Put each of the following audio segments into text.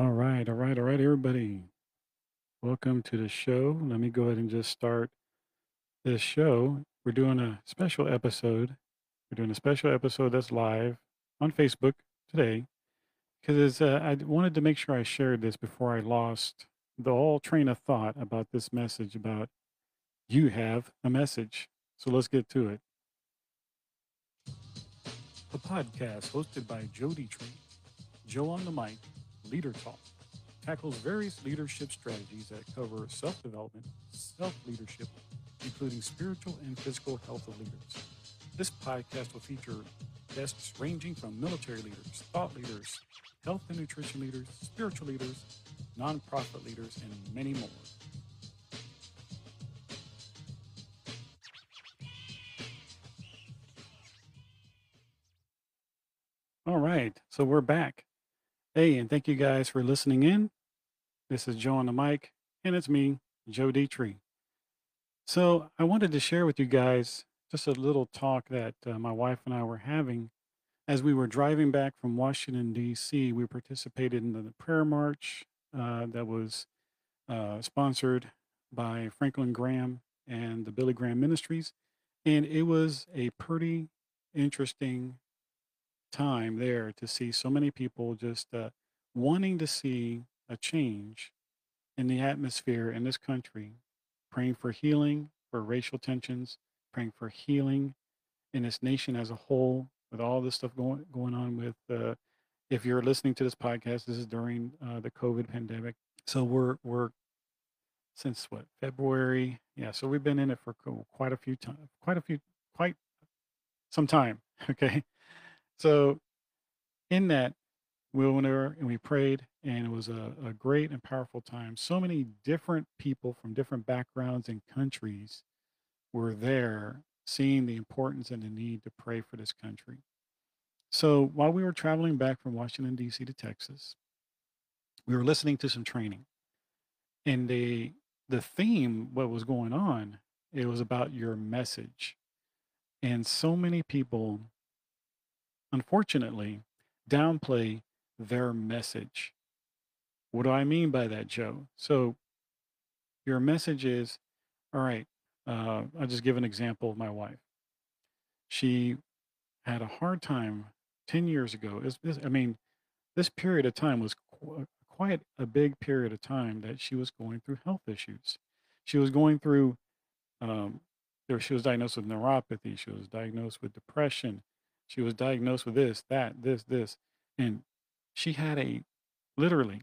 All right, all right, all right, everybody. Welcome to the show. Let me go ahead and just start this show. We're doing a special episode. We're doing a special episode that's live on Facebook today because uh, I wanted to make sure I shared this before I lost the whole train of thought about this message about you have a message. So let's get to it. The podcast hosted by Joe Detre, Joe on the mic, Leader Talk tackles various leadership strategies that cover self development, self leadership, including spiritual and physical health of leaders. This podcast will feature guests ranging from military leaders, thought leaders, health and nutrition leaders, spiritual leaders, nonprofit leaders, and many more. All right, so we're back. Hey, and thank you guys for listening in. This is Joe on the mic, and it's me, Joe Detre. So I wanted to share with you guys just a little talk that uh, my wife and I were having as we were driving back from Washington, D.C. We participated in the prayer march uh, that was uh, sponsored by Franklin Graham and the Billy Graham Ministries. And it was a pretty interesting time there to see so many people just uh, wanting to see a change in the atmosphere in this country, praying for healing for racial tensions, praying for healing in this nation as a whole, with all this stuff going going on with. Uh, if you're listening to this podcast, this is during uh, the COVID pandemic. So we're we're since what February? Yeah, so we've been in it for quite a few times, quite a few, quite some time. Okay, so in that we went over and we prayed, and it was a, a great and powerful time. So many different people from different backgrounds and countries were there seeing the importance and the need to pray for this country. So while we were traveling back from Washington, D.C. to Texas, we were listening to some training. And the the theme, what was going on, it was about your message. And so many people, unfortunately, downplay their message. What do I mean by that, Joe? So your message is, all right, uh, I'll just give an example of my wife. She had a hard time 10 years ago. This, I mean, this period of time was qu- quite a big period of time that she was going through health issues. She was going through, um, there, she was diagnosed with neuropathy. She was diagnosed with depression. She was diagnosed with this, that, this, this. And she had a literally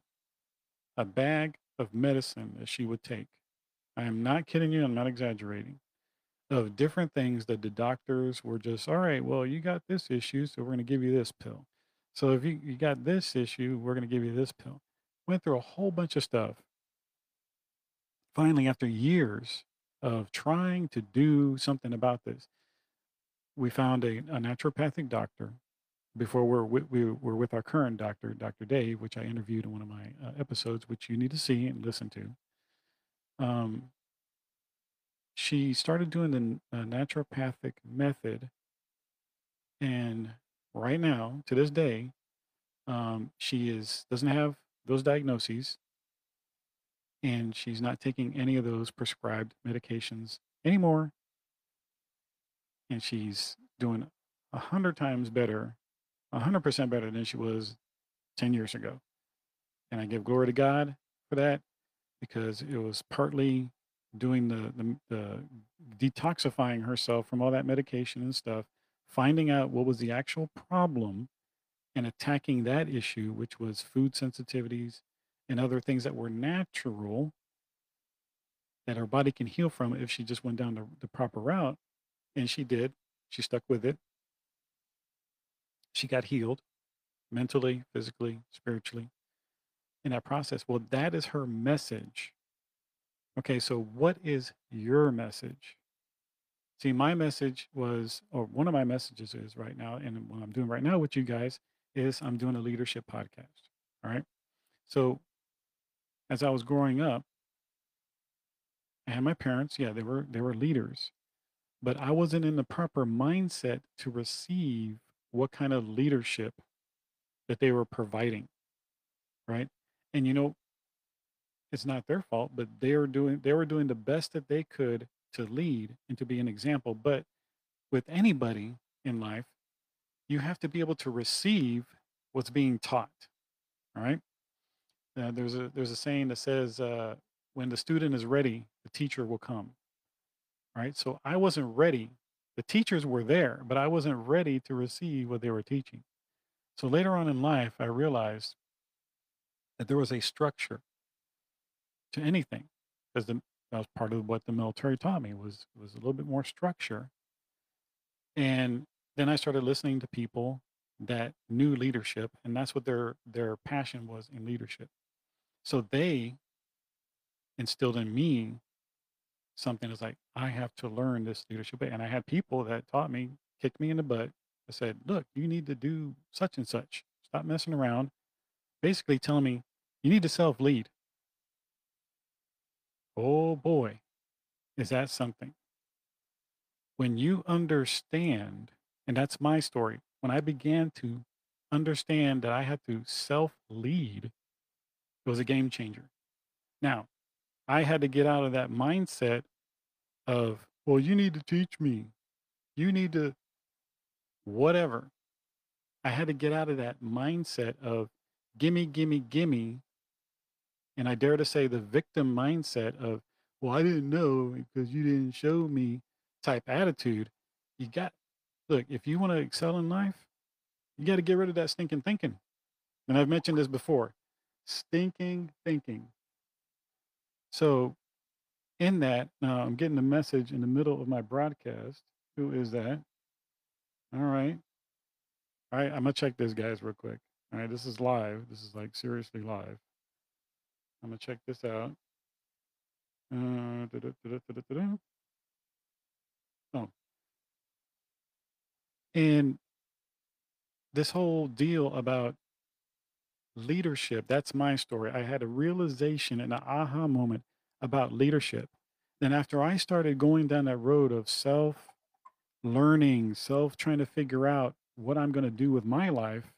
a bag of medicine that she would take. I am not kidding you, I'm not exaggerating. Of different things that the doctors were just, all right, well, you got this issue, so we're going to give you this pill. So if you, you got this issue, we're going to give you this pill. Went through a whole bunch of stuff. Finally, after years of trying to do something about this, we found a, a naturopathic doctor before we're with, we were with our current doctor, Dr. Dave, which I interviewed in one of my uh, episodes, which you need to see and listen to. Um, she started doing the uh, naturopathic method, and right now, to this day, um, she is doesn't have those diagnoses, and she's not taking any of those prescribed medications anymore, and she's doing a hundred times better a 100% better than she was 10 years ago. And I give glory to God for that because it was partly doing the, the, the detoxifying herself from all that medication and stuff, finding out what was the actual problem and attacking that issue, which was food sensitivities and other things that were natural that her body can heal from if she just went down the, the proper route. And she did. She stuck with it she got healed mentally, physically, spiritually in that process. Well, that is her message. Okay, so what is your message? See, my message was, or one of my messages is right now, and what I'm doing right now with you guys is I'm doing a leadership podcast. All right. So as I was growing up, I had my parents, yeah, they were they were leaders, but I wasn't in the proper mindset to receive what kind of leadership that they were providing, right? And you know, it's not their fault, but they are doing they were doing the best that they could to lead and to be an example. But with anybody in life, you have to be able to receive what's being taught. All right. Uh, there's a there's a saying that says, uh, "When the student is ready, the teacher will come." Right. So I wasn't ready. The teachers were there, but I wasn't ready to receive what they were teaching. So later on in life, I realized that there was a structure to anything, because that was part of what the military taught me was was a little bit more structure. And then I started listening to people that knew leadership, and that's what their their passion was in leadership. So they instilled in me something that's like I have to learn this leadership, and I had people that taught me, kicked me in the butt. I said, "Look, you need to do such and such. Stop messing around." Basically, telling me you need to self lead. Oh boy, is that something? When you understand, and that's my story, when I began to understand that I had to self lead, it was a game changer. Now, I had to get out of that mindset of, well, you need to teach me. You need to, whatever. I had to get out of that mindset of gimme, gimme, gimme. And I dare to say the victim mindset of, well, I didn't know because you didn't show me type attitude. You got, look, if you want to excel in life, you got to get rid of that stinking thinking. And I've mentioned this before stinking thinking. So, in that, now I'm getting a message in the middle of my broadcast. Who is that? All right. All right. I'm going to check this, guys, real quick. All right. This is live. This is like seriously live. I'm going to check this out. Uh. Oh, and this whole deal about leadership, that's my story. I had a realization, and an aha moment about leadership. Then, after I started going down that road of self learning, self trying to figure out what I'm going to do with my life,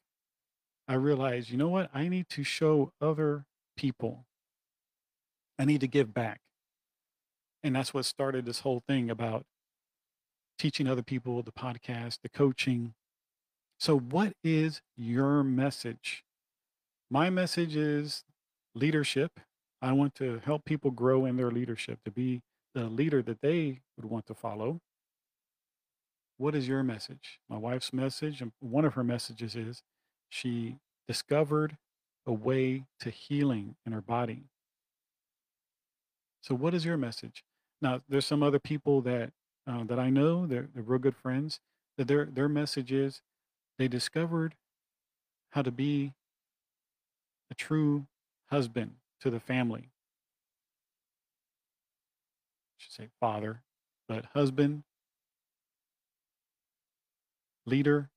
I realized, you know what? I need to show other people, I need to give back. And that's what started this whole thing about teaching other people, the podcast, the coaching. So, what is your message? My message is leadership. I want to help people grow in their leadership, to be the leader that they would want to follow. What is your message? My wife's message, and one of her messages is she discovered a way to healing in her body. So, what is your message? Now, there's some other people that uh, that I know, they're, they're real good friends, that their their message is they discovered how to be a true husband to the family. I should say father, but husband, leader,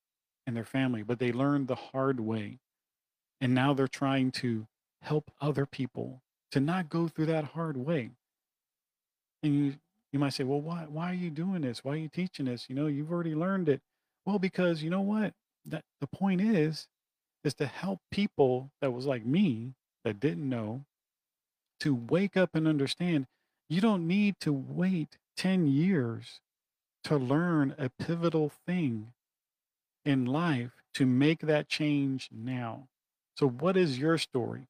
and their family. But they learned the hard way. And now they're trying to help other people to not go through that hard way. And you, you might say, well, why, why are you doing this? Why are you teaching this? You know, you've already learned it. Well, because you know what? That the point is, is to help people that was like me that didn't know to wake up and understand you don't need to wait 10 years to learn a pivotal thing in life to make that change now. So, what is your story?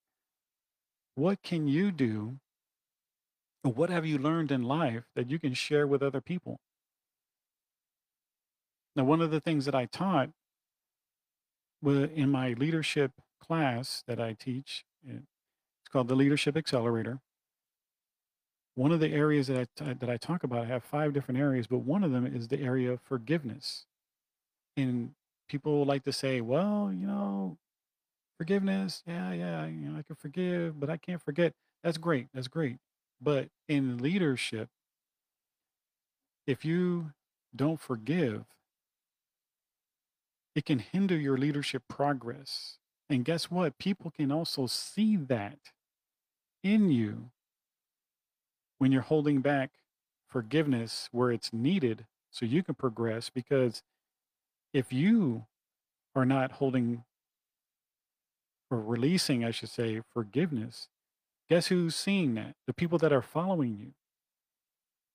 What can you do? What have you learned in life that you can share with other people? Now, one of the things that I taught in my leadership class that I teach, it's called the Leadership Accelerator. One of the areas that I, that I talk about, I have five different areas, but one of them is the area of forgiveness. And people like to say, well, you know, forgiveness, yeah, yeah, you know, I can forgive, but I can't forget. That's great. That's great. But in leadership, if you don't forgive, it can hinder your leadership progress. And guess what? People can also see that in you when you're holding back forgiveness where it's needed so you can progress. Because if you are not holding or releasing, I should say, forgiveness, guess who's seeing that? The people that are following you.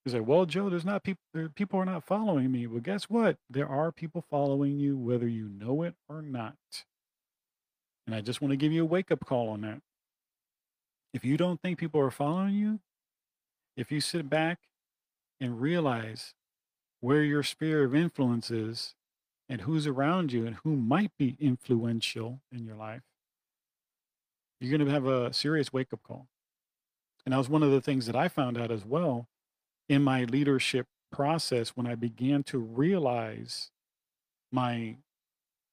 You say, well, Joe, there's not people, people are not following me. Well, guess what? There are people following you, whether you know it or not. And I just want to give you a wake up call on that. If you don't think people are following you, if you sit back and realize where your sphere of influence is and who's around you and who might be influential in your life, you're going to have a serious wake up call. And that was one of the things that I found out as well in my leadership process when I began to realize my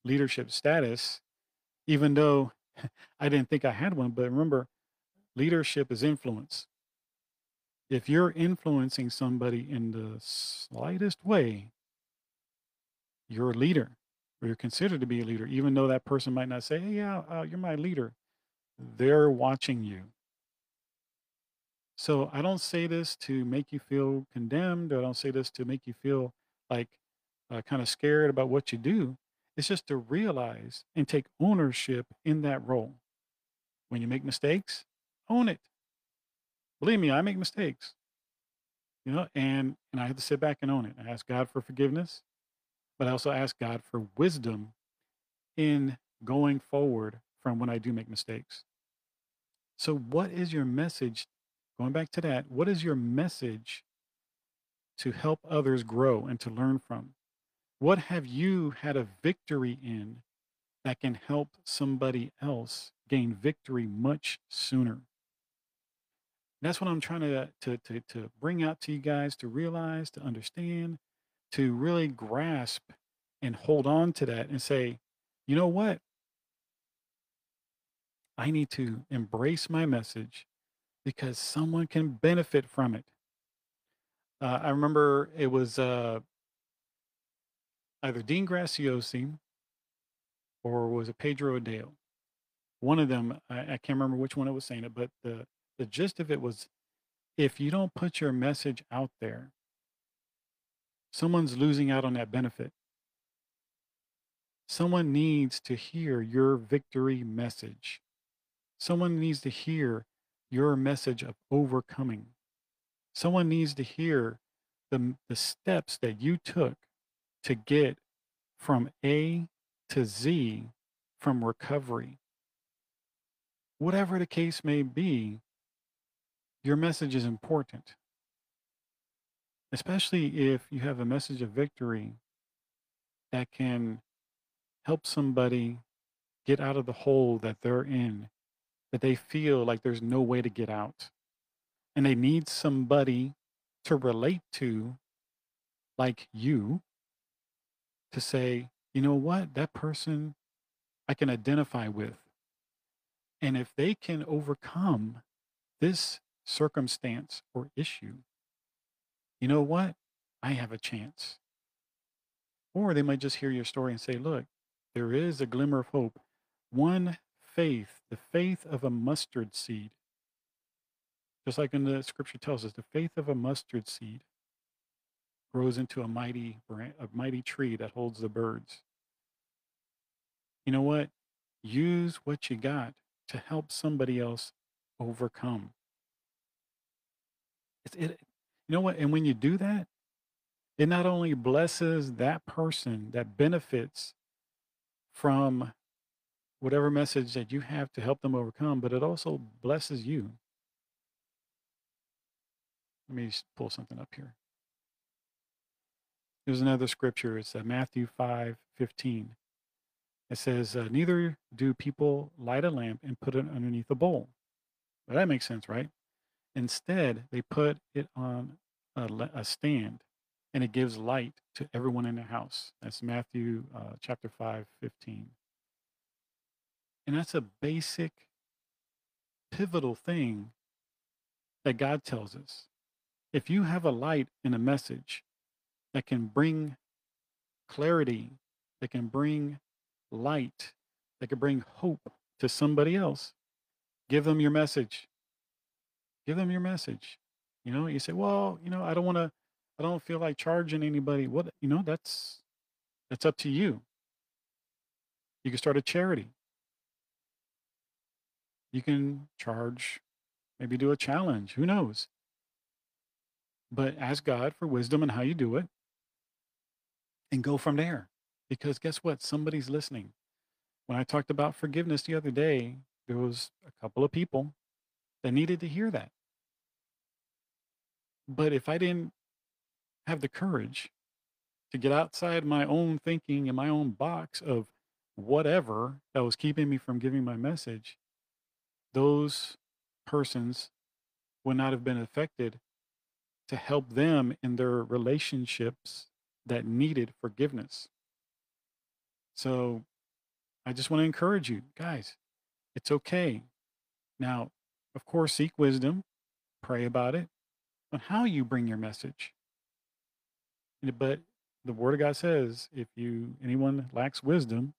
leadership status, even though I didn't think I had one. But remember, leadership is influence. If you're influencing somebody in the slightest way, you're a leader or you're considered to be a leader, even though that person might not say, hey, yeah, uh, you're my leader. They're watching you. So I don't say this to make you feel condemned. I don't say this to make you feel like uh, kind of scared about what you do. It's just to realize and take ownership in that role. When you make mistakes, own it. Believe me, I make mistakes, you know, and and I have to sit back and own it. I ask God for forgiveness, but I also ask God for wisdom in going forward from when I do make mistakes. So, what is your message? Going back to that, what is your message to help others grow and to learn from? What have you had a victory in that can help somebody else gain victory much sooner? That's what I'm trying to, to, to, to bring out to you guys to realize, to understand, to really grasp and hold on to that and say, you know what? I need to embrace my message because someone can benefit from it. Uh, I remember it was uh, either Dean Graziosi or was it Pedro Adao? One of them, I, I can't remember which one it was saying it, but the, the gist of it was if you don't put your message out there, someone's losing out on that benefit. Someone needs to hear your victory message. Someone needs to hear your message of overcoming. Someone needs to hear the, the steps that you took to get from A to Z from recovery. Whatever the case may be, your message is important, especially if you have a message of victory that can help somebody get out of the hole that they're in that they feel like there's no way to get out. And they need somebody to relate to, like you, to say, you know what, that person I can identify with. And if they can overcome this circumstance or issue, you know what? I have a chance. Or they might just hear your story and say, look, there is a glimmer of hope. One faith, the faith of a mustard seed. Just like in the scripture tells us, the faith of a mustard seed grows into a mighty a mighty tree that holds the birds. You know what? Use what you got to help somebody else overcome. It's it you know what? And when you do that, it not only blesses that person that benefits from whatever message that you have to help them overcome, but it also blesses you. Let me pull something up here. There's another scripture. It's uh, Matthew 5 15. It says, uh, Neither do people light a lamp and put it underneath a bowl. Well, that makes sense, right? Instead, they put it on a, a stand and it gives light to everyone in the house. That's Matthew uh, chapter 5 15. And that's a basic, pivotal thing that God tells us. If you have a light and a message that can bring clarity, that can bring light, that can bring hope to somebody else, give them your message. Give them your message. You know, you say, well, you know, I don't want to, I don't feel like charging anybody. What, you know, that's, that's up to you. You can start a charity. You can charge, maybe do a challenge, who knows? But ask God for wisdom and how you do it and go from there. Because guess what? Somebody's listening. When I talked about forgiveness the other day, there was a couple of people that needed to hear that. But if I didn't have the courage to get outside my own thinking and my own box of whatever that was keeping me from giving my message, those persons would not have been affected to help them in their relationships that needed forgiveness. So I just want to encourage you guys, it's okay. Now, of course, seek wisdom, pray about it, on how you bring your message. But the Word of God says, if you anyone lacks wisdom,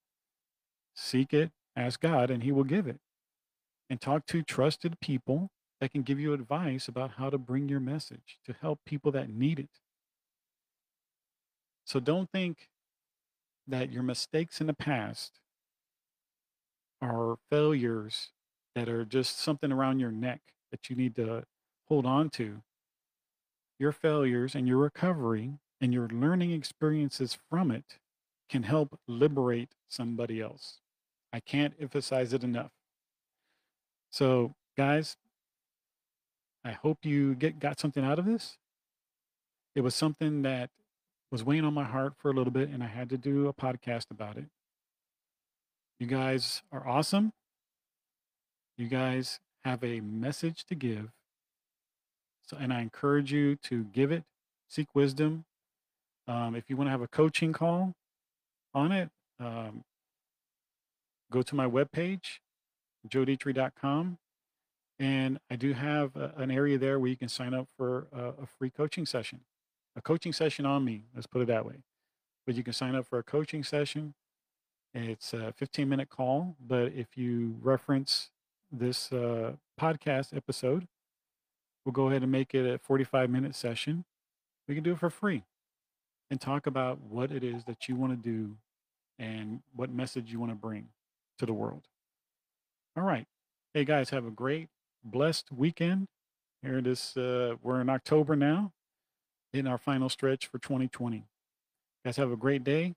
seek it, ask God, and He will give it. And talk to trusted people that can give you advice about how to bring your message to help people that need it. So don't think that your mistakes in the past are failures that are just something around your neck that you need to hold on to. Your failures and your recovery and your learning experiences from it can help liberate somebody else. I can't emphasize it enough. So, guys, I hope you get got something out of this. It was something that was weighing on my heart for a little bit, and I had to do a podcast about it. You guys are awesome. You guys have a message to give. So, and I encourage you to give it, seek wisdom. Um, if you want to have a coaching call on it, um, go to my webpage, joedetre.com. And I do have a, an area there where you can sign up for a, a free coaching session, a coaching session on me. Let's put it that way. But you can sign up for a coaching session. It's a 15 minute call. But if you reference this uh, podcast episode, we'll go ahead and make it a 45 minute session. We can do it for free and talk about what it is that you want to do and what message you want to bring to the world. All right. Hey guys, have a great blessed weekend. Here it is. Uh, we're in October now, in our final stretch for 2020. Guys, have a great day.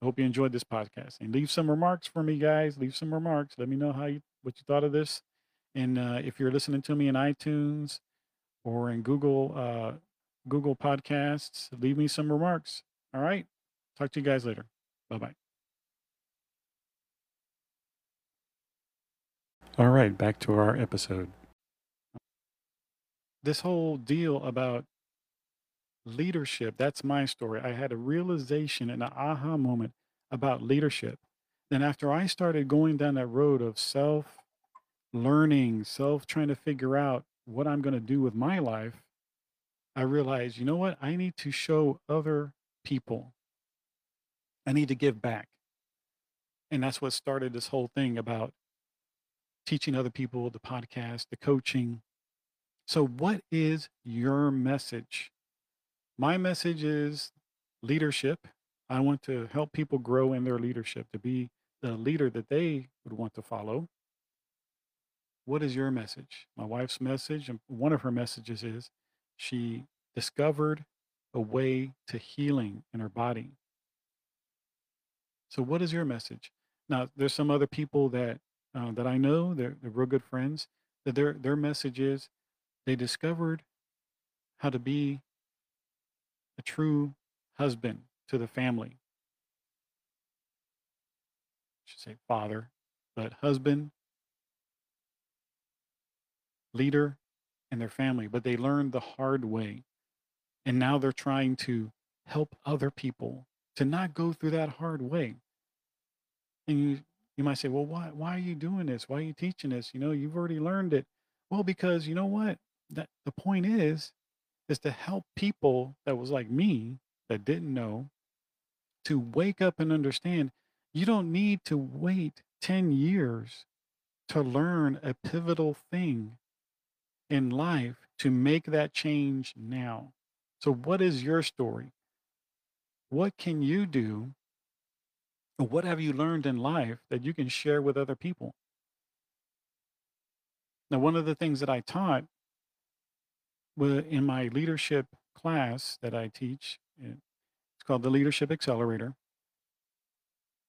I hope you enjoyed this podcast and leave some remarks for me, guys. Leave some remarks. Let me know how you what you thought of this. And uh, if you're listening to me in iTunes or in Google uh, Google Podcasts, leave me some remarks. All right. Talk to you guys later. Bye bye. All right, back to our episode this whole deal about leadership, that's my story. I had a realization and an aha moment about leadership. Then after I started going down that road of self learning, self trying to figure out what I'm going to do with my life, I realized, you know what? I need to show other people. I need to give back. And that's what started this whole thing about teaching other people, the podcast, the coaching, so, what is your message? My message is leadership. I want to help people grow in their leadership, to be the leader that they would want to follow. What is your message? My wife's message, and one of her messages is she discovered a way to healing in her body. So, what is your message? Now, there's some other people that uh, that I know, they're, they're real good friends, that their their message is they discovered how to be a true husband to the family. I should say father, but husband, leader, and their family. But they learned the hard way. And now they're trying to help other people to not go through that hard way. And you, you might say, well, why, why are you doing this? Why are you teaching this? You know, you've already learned it. Well, because you know what? that the point is is to help people that was like me that didn't know to wake up and understand you don't need to wait 10 years to learn a pivotal thing in life to make that change now. So, what is your story? What can you do? What have you learned in life that you can share with other people? Now, one of the things that I taught in my leadership class that I teach, it's called the Leadership Accelerator.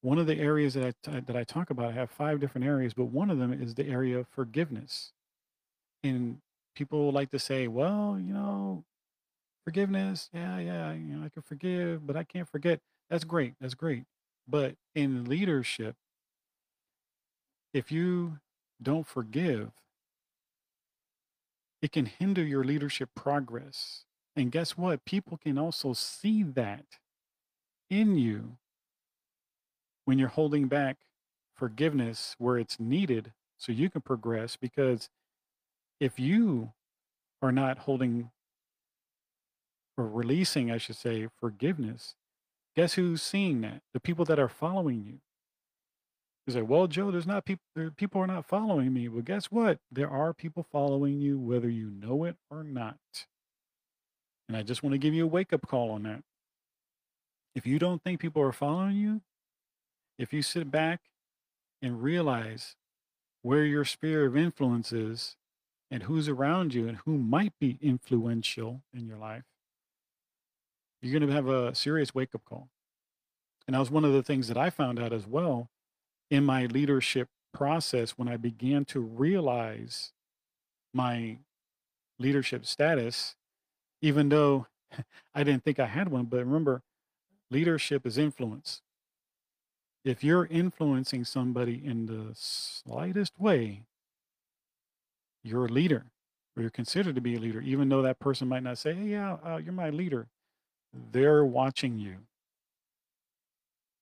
One of the areas that I t- uh, that I talk about, I have five different areas, but one of them is the area of forgiveness. And people like to say, well, you know, forgiveness, yeah, yeah, you know, I can forgive, but I can't forget. That's great. That's great. But in leadership, if you don't forgive, it can hinder your leadership progress. And guess what? People can also see that in you when you're holding back forgiveness where it's needed so you can progress. Because if you are not holding or releasing, I should say, forgiveness, guess who's seeing that? The people that are following you. You say, well, Joe, there's not people, there, people are not following me. Well, guess what? There are people following you, whether you know it or not. And I just want to give you a wake up call on that. If you don't think people are following you, if you sit back and realize where your sphere of influence is and who's around you and who might be influential in your life, you're going to have a serious wake up call. And that was one of the things that I found out as well in my leadership process when I began to realize my leadership status, even though I didn't think I had one. But remember, leadership is influence. If you're influencing somebody in the slightest way, you're a leader or you're considered to be a leader, even though that person might not say, hey, yeah, uh, you're my leader. They're watching you.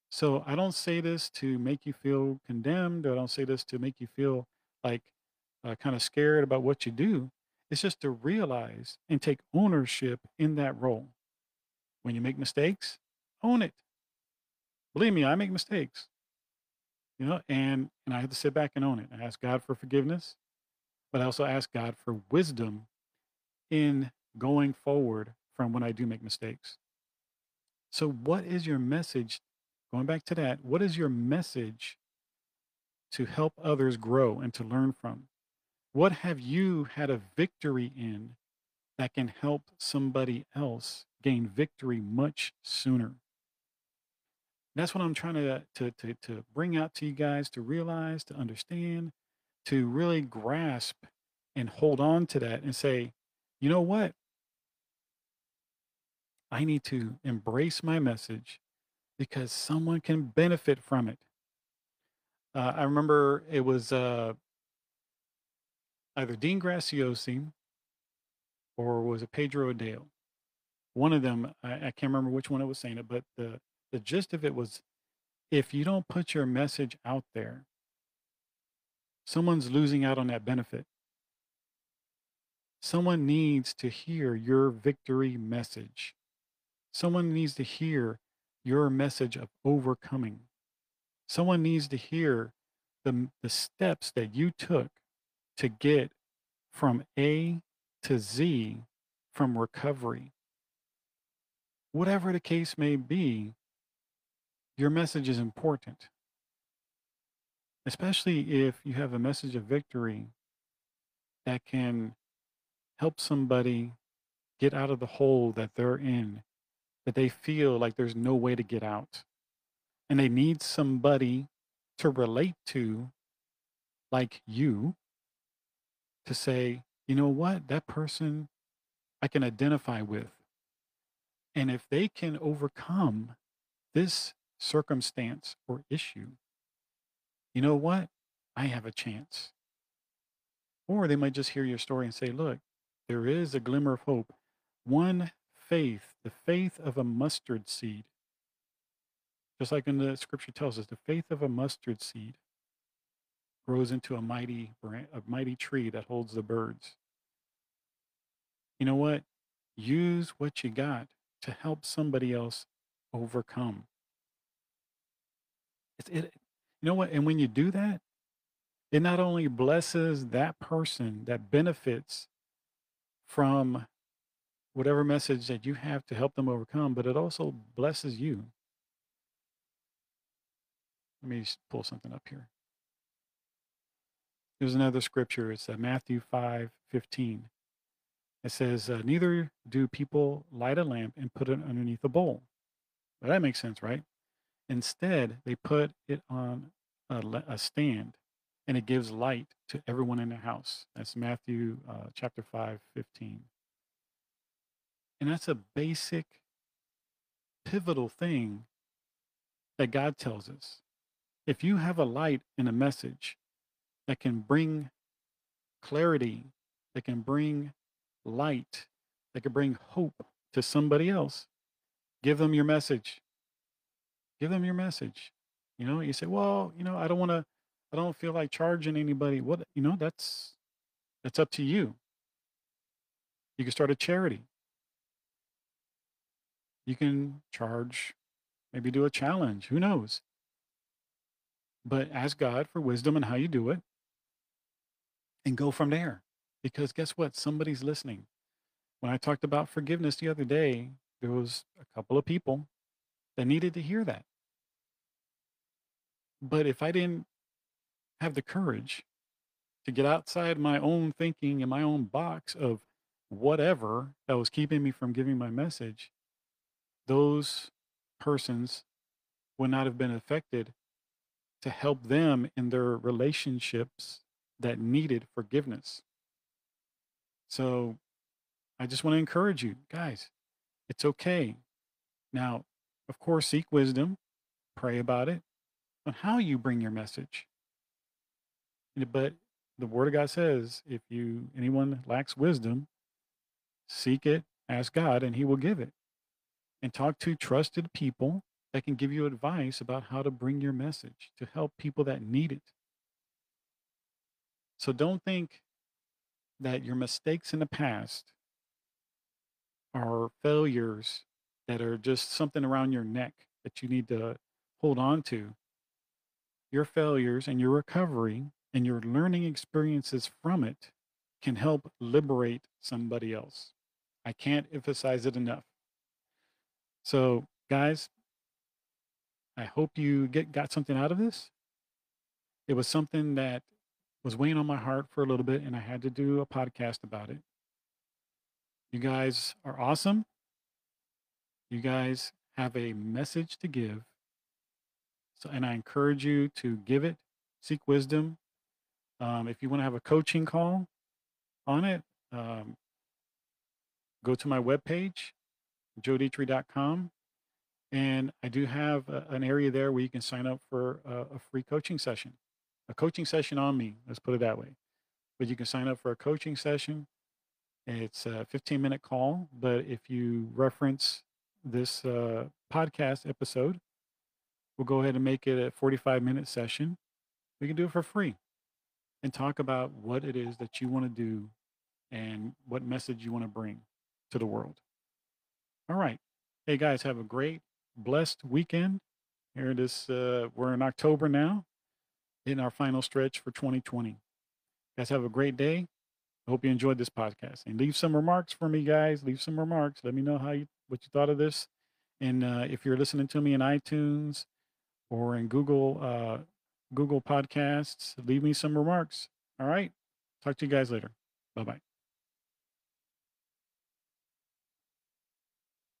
So I don't say this to make you feel condemned. I don't say this to make you feel like uh, kind of scared about what you do. It's just to realize and take ownership in that role. When you make mistakes, own it. Believe me, I make mistakes, you know, and and I have to sit back and own it. I ask God for forgiveness, but I also ask God for wisdom in going forward from when I do make mistakes. So, what is your message? Going back to that, what is your message to help others grow and to learn from? What have you had a victory in that can help somebody else gain victory much sooner? That's what I'm trying to, to, to, to bring out to you guys to realize, to understand, to really grasp and hold on to that and say, you know what? I need to embrace my message because someone can benefit from it. Uh, I remember it was uh, either Dean Graziosi or was it Pedro Adao. One of them, I, I can't remember which one it was saying it, but the, the gist of it was if you don't put your message out there, someone's losing out on that benefit. Someone needs to hear your victory message. Someone needs to hear your message of overcoming. Someone needs to hear the, the steps that you took to get from A to Z from recovery. Whatever the case may be, your message is important, especially if you have a message of victory that can help somebody get out of the hole that they're in, that they feel like there's no way to get out. And they need somebody to relate to, like you, to say, you know what, that person I can identify with. And if they can overcome this circumstance or issue, you know what, I have a chance. Or they might just hear your story and say, look, there is a glimmer of hope. One faith, the faith of a mustard seed, just like in the scripture tells us, the faith of a mustard seed grows into a mighty a mighty tree that holds the birds. You know what? Use what you got to help somebody else overcome. It's, it, you know what? And when you do that, it not only blesses that person that benefits from whatever message that you have to help them overcome, but it also blesses you. Let me pull something up here. Here's another scripture. It's uh, Matthew 5 15. It says, uh, Neither do people light a lamp and put it underneath a bowl. Well, that makes sense, right? Instead, they put it on a, a stand and it gives light to everyone in the house. That's Matthew uh, chapter 5 15. And that's a basic, pivotal thing that God tells us. If you have a light and a message that can bring clarity, that can bring light, that can bring hope to somebody else, give them your message. Give them your message. You know, you say, well, you know, I don't want to, I don't feel like charging anybody. What, you know, that's, that's up to you. You can start a charity. You can charge, maybe do a challenge. Who knows? But ask God for wisdom and how you do it and go from there. Because guess what? Somebody's listening. When I talked about forgiveness the other day, there was a couple of people that needed to hear that. But if I didn't have the courage to get outside my own thinking and my own box of whatever that was keeping me from giving my message, those persons would not have been affected to help them in their relationships that needed forgiveness. So I just want to encourage you guys, it's okay. Now, of course, seek wisdom, pray about it, on how you bring your message. But the Word of God says, if you anyone lacks wisdom, seek it, ask God, and He will give it. And talk to trusted people that can give you advice about how to bring your message to help people that need it. So don't think that your mistakes in the past are failures that are just something around your neck that you need to hold on to your failures and your recovery and your learning experiences from it can help liberate somebody else. I can't emphasize it enough. So, guys, I hope you get got something out of this. It was something that was weighing on my heart for a little bit, and I had to do a podcast about it. You guys are awesome. You guys have a message to give so, and I encourage you to give it, seek wisdom. Um, if you want to have a coaching call on it, um, go to my webpage, joedetre.com. And I do have a, an area there where you can sign up for a, a free coaching session, a coaching session on me. Let's put it that way. But you can sign up for a coaching session. It's a 15 minute call. But if you reference this uh, podcast episode, We'll go ahead and make it a 45 minute session. We can do it for free and talk about what it is that you want to do and what message you want to bring to the world. All right. Hey guys, have a great, blessed weekend. Here it is. Uh, we're in October now, in our final stretch for 2020. Guys, have a great day. I hope you enjoyed this podcast and leave some remarks for me, guys. Leave some remarks. Let me know how you what you thought of this. And uh, if you're listening to me in iTunes, or in Google uh, Google Podcasts. Leave me some remarks. All right. Talk to you guys later. Bye bye.